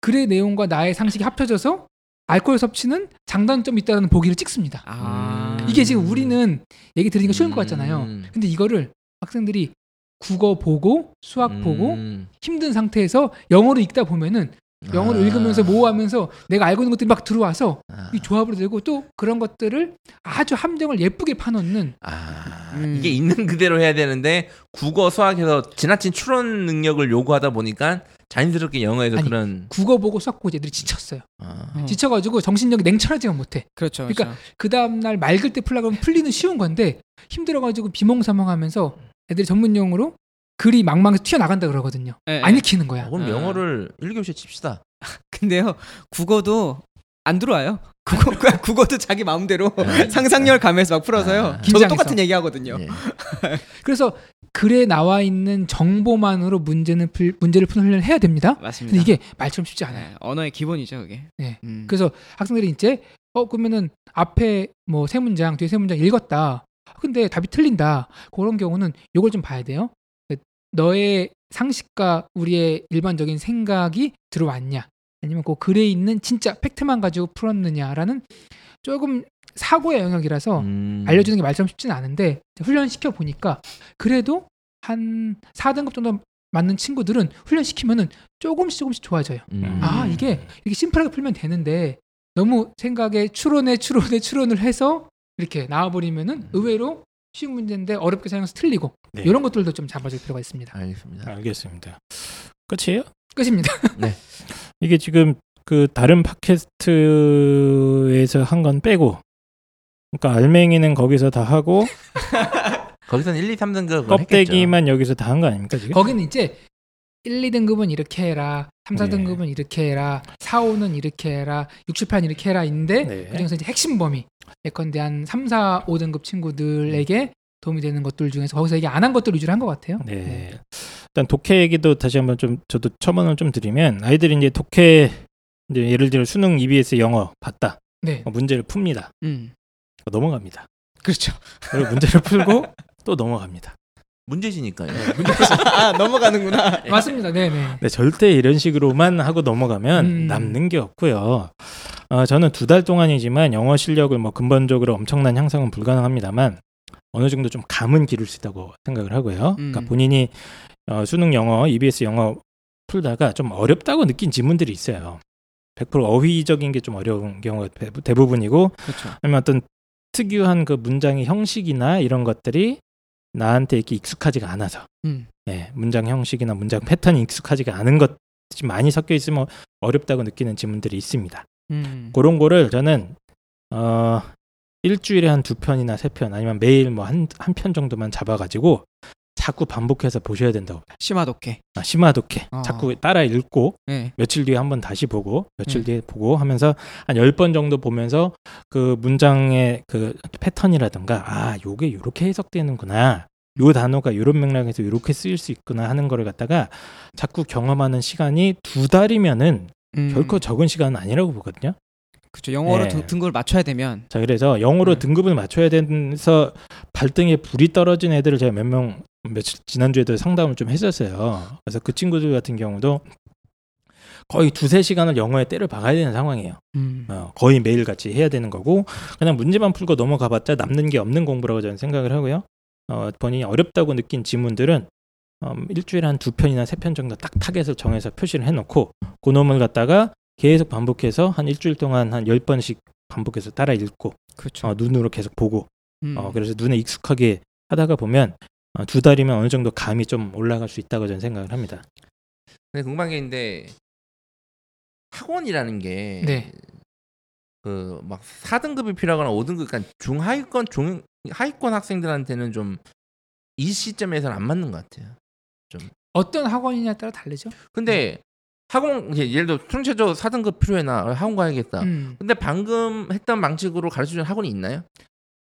글의 내용과 나의 상식이 합쳐져서 알코올 섭취는 장단점이 있다는 보기를 찍습니다. 아. 음. 이게 지금 우리는 얘기 들으니까 쉬운 것 같잖아요. 음. 근데 이거를 학생들이 국어 보고 수학 보고 음. 힘든 상태에서 영어로 읽다 보면은 영어를 아. 읽으면서 모호하면서 내가 알고 있는 것들이 막 들어와서 아. 이 조합으로 되고 또 그런 것들을 아주 함정을 예쁘게 파놓는 아, 음. 이게 있는 그대로 해야 되는데 국어 수학에서 지나친 추론 능력을 요구하다 보니까 자연스럽게 영어에서 아니, 그런 국어 보고 수학 보고 애들이 지쳤어요. 아, 어. 지쳐가지고 정신력이 냉철하지가 못해. 그렇죠. 그러니까 그렇죠. 그 다음 날 맑을 때 풀려고 하면 풀리는 쉬운 건데 힘들어가지고 비몽사몽하면서 애들이 전문 용어로 글이 망망해서 튀어나간다 그러거든요. 예, 안 예. 읽히는 거야. 어, 그럼 아. 영어를 1교시에 칩시다. 근데요 국어도 안 들어와요. 국어 국어도 자기 마음대로 네. 상상력 가면서 막 풀어서요. 아. 저도. 똑같은 얘기 하거든요. 예. 그래서 글에 나와 있는 정보만으로 문제는 풀, 문제를 푸는 훈련을 해야 됩니다. 맞습니다. 근데 이게 말처럼 쉽지 않아요. 네, 언어의 기본이죠, 그게. 네. 음. 그래서 학생들이 이제 어 그러면은 앞에 뭐 세 문장 뒤에 세 문장 읽었다. 근데 답이 틀린다. 그런 경우는 요걸 좀 봐야 돼요. 그 너의 상식과 우리의 일반적인 생각이 들어왔냐? 아니면 그 글에 있는 진짜 팩트만 가지고 풀었느냐라는 조금 사고의 영역이라서 음. 알려주는 게 말처럼 쉽지는 않은데 훈련시켜 보니까 그래도 한 4등급 정도 맞는 친구들은 훈련시키면은 조금씩 조금씩 좋아져요. 음. 아 이게 이렇게 심플하게 풀면 되는데 너무 생각에 추론에 추론에 추론을 해서 이렇게 나와버리면은 의외로 쉬운 문제인데 어렵게 사용해서 틀리고 네. 이런 것들도 좀 잡아줄 필요가 있습니다. 알겠습니다. 알겠습니다. 끝이에요? 끝입니다. 이게 지금 그 다른 팟캐스트에서 한 건 빼고 그러니까 알맹이는 거기서 다 하고 거기서는 1, 2, 3등급 껍데기만 여기서 다 한 거 아닙니까 지금? 거기는 이제 1, 2등급은 이렇게 해라, 3, 네. 4등급은 이렇게 해라, 4, 5는 이렇게 해라, 6, 7, 8은 이렇게 해라 인데 네. 그중에서 이제 핵심 범위 예컨대 한 3, 4, 5등급 친구들에게 도움이 되는 것들 중에서 거기서 얘기 안 한 것들 위주로 한 것 같아요. 네. 일단 독해 얘기도 다시 한번 좀 저도 첨언을 좀 드리면 아이들이 이제 독해 이제 예를 들어 수능 EBS 영어 봤다. 네. 어, 문제를 풉니다. 음. 넘어갑니다. 그렇죠. 그리고 문제를 풀고 또 넘어갑니다. 문제지니까요. 아, 넘어가는구나. 맞습니다. 네, 네. 네, 절대 이런 식으로만 하고 넘어가면 음. 남는 게 없고요. 어, 저는 두 달 동안이지만 영어 실력을 뭐 근본적으로 엄청난 향상은 불가능합니다만 어느 정도 좀 감은 기를 수 있다고 생각을 하고요. 음. 그러니까 본인이 어, 수능 영어, EBS 영어 풀다가 좀 어렵다고 느낀 지문들이 있어요. 100% 어휘적인 게 좀 어려운 경우가 대- 대부분이고 그렇죠. 아니면 어떤 특유한 그 문장의 형식이나 이런 것들이 나한테 이렇게 익숙하지가 않아서 음. 예, 문장 형식이나 문장 패턴이 익숙하지가 않은 것이 많이 섞여 있으면 어렵다고 느끼는 지문들이 있습니다. 음. 그런 거를 저는 어 일주일에 한 두 편이나 세 편 아니면 매일 뭐 한 한 편 정도만 잡아가지고 자꾸 반복해서 보셔야 된다고. 심화독해. 아, 심화독해. 어. 자꾸 따라 읽고 네. 며칠 뒤에 한번 다시 보고 며칠 음. 뒤에 보고 하면서 한 열 번 정도 보면서 그 문장의 그 패턴이라든가 아 요게 요렇게 해석되는구나 요 단어가 요런 맥락에서 요렇게 쓰일 수 있구나 하는 거를 갖다가 자꾸 경험하는 시간이 두 달이면은 음. 결코 적은 시간은 아니라고 보거든요. 그렇죠. 영어로 네. 등- 등급을 맞춰야 되면 자 그래서 영어로 음. 등급을 맞춰야 돼서 발등에 불이 떨어진 애들을 제가 몇 명 며칠 지난주에도 상담을 좀 했었어요. 그래서 그 친구들 같은 경우도 거의 두세 시간을 영어에 때를 박아야 되는 상황이에요. 음. 어, 거의 매일 같이 해야 되는 거고 그냥 문제만 풀고 넘어가봤자 남는 게 없는 공부라고 저는 생각을 하고요. 어, 본인이 어렵다고 느낀 지문들은 음, 일주일에 한 두 편이나 세 편 정도 딱 타겟을 정해서 표시를 해놓고 그 놈을 갖다가 계속 반복해서 한 일주일 동안 한 열 번씩 반복해서 따라 읽고 그렇죠. 어, 눈으로 계속 보고 음. 어, 그래서 눈에 익숙하게 하다가 보면 어, 두 달이면 어느 정도 감이 좀 올라갈 수 있다고 저는 생각을 합니다. 근데 궁금한 게 있는데 학원이라는 게 네. 그막 4등급이 필요하거나 5등급 그러니까 중하위권 중 하위권 학생들한테는 좀 이 시점에서는 안 맞는 것 같아요. 어떤 학원이냐에 따라 다르죠. 근데 학원 예를 들어 통체조 4등급 필요해 나 학원 가야겠다. 음. 근데 방금 했던 방식으로 가르쳐 주는 학원이 있나요?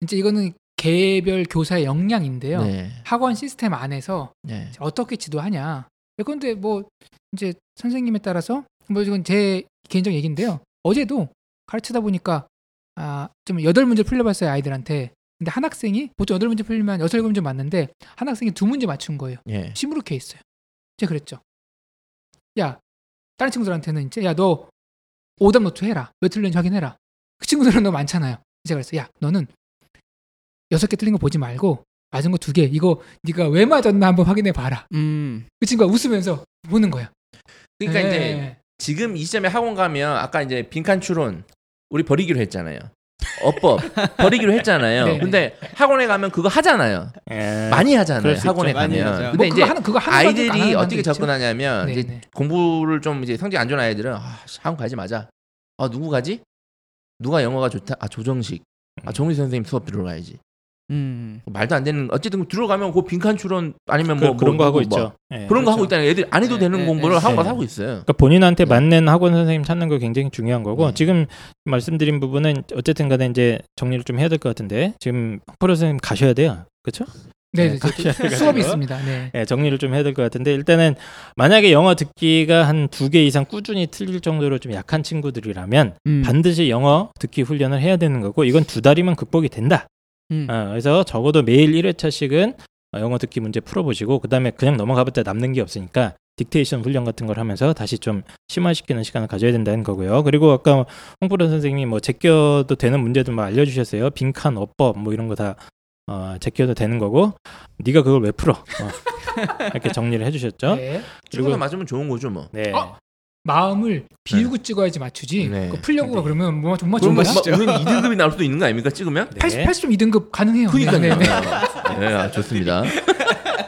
이제 이거는 개별 교사의 역량인데요. 네. 학원 시스템 안에서 네. 어떻게 지도하냐. 그런데 뭐 이제 선생님에 따라서 뭐 이건 제 개인적 얘기인데요. 어제도 가르치다 보니까 아 좀 여덟 문제 풀려봤어요 아이들한테. 근데 한 학생이 보통 여덟 문제 풀리면 여섯 문제 맞는데 한 학생이 두 문제 맞춘 거예요. 예. 시무룩해 있어요. 제가 그랬죠. 야 다른 친구들한테는 이제 야 너 오답 노트 해라. 왜 틀렸는지 확인해라. 그 친구들은 너무 많잖아요. 제가 그랬어. 야 너는 여섯 개 틀린 거 보지 말고 맞은 거 두 개. 이거 네가 왜 맞았나 한번 확인해 봐라. 음. 그 친구가 웃으면서 보는 거야. 그러니까 네. 이제 지금 이 시점에 학원 가면 아까 이제 빈칸 추론 우리 버리기로 했잖아요. 어법 버리기로 했잖아요. 네. 근데 학원에 가면 그거 하잖아요. 많이 하잖아요. 그럴 수 학원에 있죠. 많이 가면. 하죠. 근데 뭐 이제 그거 하는 그거 하는 사람도 안 아이들이 어떻게. 접근하냐면 네, 이제 네. 공부를 좀 이제 성적 안 좋은 아이들은 아, 씨, 학원 가지 마자. 아 누구 가지? 누가 영어가 좋다? 아 조정식. 아 정희 선생님 수업 들으러 가야지. 음. 말도 안 되는 어쨌든 들어가면 그 빈칸 추론 아니면 그, 뭐 그런 뭐 거 하고 뭐 있죠. 예. 그런 거 하고 그렇죠. 있다는 애들 안 해도 네, 되는 네, 공부를 네. 학원 가서 네. 하고 있어요. 그러니까 본인한테 네. 맞는 학원 선생님 찾는 거 굉장히 중요한 거고 네. 지금 말씀드린 부분은 어쨌든 간에 이제 정리를 좀 해야 될 것 같은데 지금 학부로 선생님 가셔야 돼요. 그렇죠? 네, 네, 네, 수업이. 있습니다. 네. 예, 정리를 좀 해야 될 것 같은데 일단은 만약에 영어 듣기가 한 두 개 이상 꾸준히 틀릴 정도로 좀 약한 친구들이라면 음. 반드시 영어 듣기 훈련을 해야 되는 거고 이건 두 달이면 극복이 된다. 음. 어, 그래서 적어도 매일 1회차씩은 영어 듣기 문제 풀어보시고 그 다음에 그냥 넘어가봤자 남는 게 없으니까 딕테이션 훈련 같은 걸 하면서 다시 좀 심화시키는 시간을 가져야 된다는 거고요. 그리고 아까 홍보런 선생님이 뭐 제껴도 되는 문제들 막 알려주셨어요. 빈칸, 어법 뭐 이런 거다 어, 제껴도 되는 거고 네가 그걸 왜 풀어? 어, 이렇게 정리를 해주셨죠. 네. 친구가 맞으면 좋은 거죠 뭐. 네. 어? 마음을 비우고 찍어야지 맞추지. 네. 그거 풀려고 네. 그러면 뭐 정말 그럼 좋은 뭐 거야? 우리는 2등급이 나올 수도 있는 거 아닙니까 찍으면? 네. 80, 80점 2등급 가능해요. 그러니까요. 네, 네. 네, 아, 좋습니다.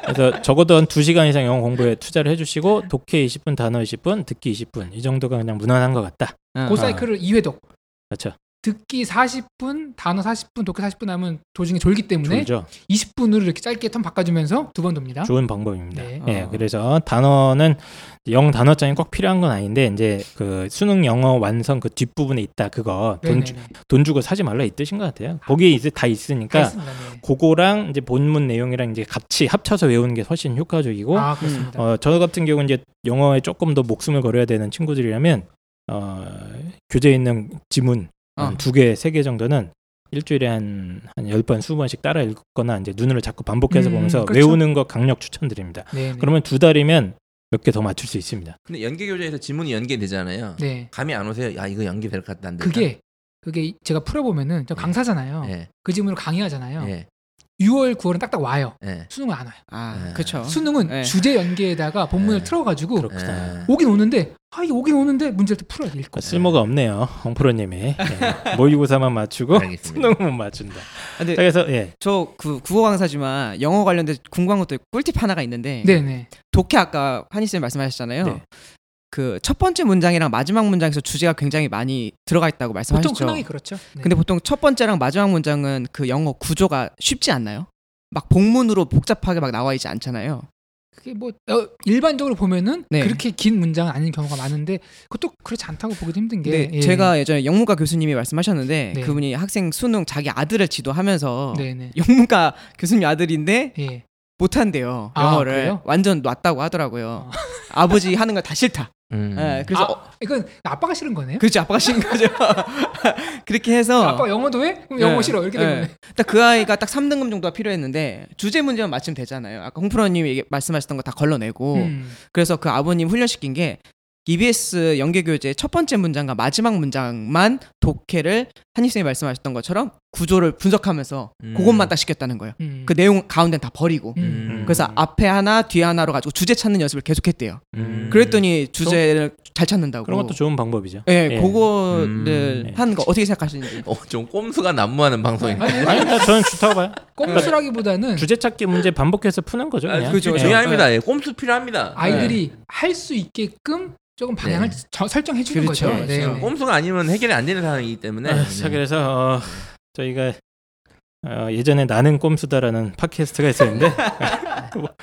그래서 적어도 한 2시간 이상 영어 공부에 투자를 해주시고 독해 20분, 단어 20분, 듣기 20분 이 정도가 그냥 무난한 것 같다. 어. 그 사이클을 2회독. 그렇죠. 듣기 40분, 단어 40분, 독해 40분 하면 도중에 졸기 때문에 졸죠. 20분으로 이렇게 짧게 턴 바꿔주면서 두 번 돕니다. 좋은 방법입니다. 네. 예, 어. 그래서 단어는 영 단어장이 꼭 필요한 건 아닌데 이제 그 수능 영어 완성 그 뒷부분에 있다 그거 돈, 주. 돈 주고 사지 말라 이 뜻인 것 같아요. 거기에 이제 다다 있으니까 있습니다. 네. 그거랑 이제 본문 내용이랑 이제 같이 합쳐서 외우는 게 훨씬 효과적이고 아 그렇습니다. 어, 저 같은 경우는 이제 영어에 조금 더 목숨을 걸어야 되는 친구들이라면 어, 교재에 있는 지문 어. 두 개, 세 개 정도는 일주일에 한, 한 10번, 20번씩 따라 읽거나 이제 눈으로 자꾸 반복해서 음, 보면서 그렇죠. 외우는 거 강력 추천드립니다. 네, 네. 그러면 두 달이면 몇 개 더 맞출 수 있습니다. 근데 연계 교재에서 지문이 연계되잖아요. 네. 감이 안 오세요? 야 이거 연계 될 것 같다. 그게 그게 제가 풀어 보면은 저 강사잖아요. 예. 그 질문을 강의하잖아요. 예. 6월, 9월은 딱딱 와요. 예. 수능은 안 와요. 아, 네. 그렇죠. 수능은 네. 주제 연계에다가 본문을 네. 틀어가지고 그렇구나. 예. 오긴 오는데 아 이게 오긴 오는데 문제를 또 풀어야 돼 읽고. 쓸모가 없네요. 홍프로님이 예. 모의고사만 맞추고. 수능은 못 맞춘다. 근데 그래서 예. 저그 국어 강사지만 영어 관련된 궁금한 것도 꿀팁 하나가 있는데 네네. 독해 아까 한희 쌤 말씀하셨잖아요. 네. 그첫 번째 문장이랑 마지막 문장에서 주제가 굉장히 많이 들어가 있다고 말씀하셨죠. 보통 흔하게 그렇죠. 네. 근데 보통 첫 번째랑 마지막 문장은 그 영어 구조가 쉽지 않나요? 막 복문으로 복잡하게 막 나와 있지 않잖아요. 그게 뭐 어, 일반적으로 보면은 네. 그렇게 긴 문장은 아닌 경우가 많은데 그것도 그렇지 않다고 보기도 힘든 게 근데 예. 제가 예전에 영문과 교수님이 말씀하셨는데 네. 그분이 학생 수능 자기 아들을 지도하면서 네네. 영문과 교수님 아들인데 예. 못한대요 아, 영어를 그래요? 완전 놨다고 하더라고요. 아버지 하는 거 다 싫다. 음. 예, 그래서 아, 어, 이건 아빠가 싫은 거네요. 그렇지 아빠가 싫은 거죠. 그렇게 해서 아빠 영어도 해? 그럼 영어 예, 싫어 이렇게 된 예. 거네. 딱그 아이가 딱 3등급 정도가 필요했는데 주제 문제만 맞추면 되잖아요. 아까 홍프로님이 말씀하셨던 거 다 걸러내고 음. 그래서 그 아버님 훈련시킨 게 EBS 연계교재 첫 번째 문장과 마지막 문장만 독해를 한입 쌤이 말씀하셨던 것처럼 구조를 분석하면서 음. 그것만 딱 시켰다는 거예요. 음. 그 내용 가운데는 다 버리고. 음. 그래서 앞에 하나 뒤에 하나로 가지고 주제 찾는 연습을 계속했대요. 음. 그랬더니 주제를 잘 찾는다고. 그런 것도 좋은 방법이죠. 예, 예. 그거를 음. 하는 거 어떻게 생각하시는지. 어, 좀 꼼수가 난무하는 방송인데. 아니, 아니, 나 저는 좋다고 봐요. 꼼수라기보다는 주제 찾기 문제 반복해서 푸는 거죠. 아, 그냥. 그죠, 예. 중요합니다. 예, 꼼수 필요합니다. 아이들이 할 수 있게끔 조금 방향을 네. 저- 설정해 주는 그렇죠. 거죠. 네. 지금 꼼수가 아니면 해결이 안 되는 상황이기 때문에. 아, 자 그래서 어, 저희가 어, 예전에 나는 꼼수다라는 팟캐스트가 있었는데 뭐, 어,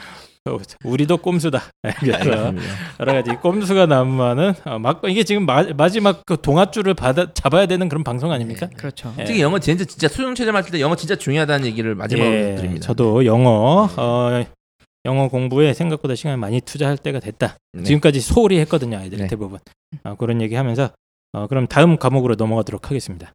우리도 꼼수다. 그래서. 여러 가지 꼼수가 난무하는 어, 막 이게 지금 마, 마지막 그 동아줄을 받아 잡아야 되는 그런 방송 아닙니까? 그렇죠. 예. 특히 영어 진짜 진짜 수능 최저 맞을 때 영어 진짜 중요하다는 얘기를 마지막으로 예, 드립니다. 저도 영어 어, 영어 공부에 생각보다 시간을 많이 투자할 때가 됐다. 네. 지금까지 소홀히 했거든요, 아이들이 네. 대부분. 어, 그런 얘기하면서 어, 그럼 다음 과목으로 넘어가도록 하겠습니다.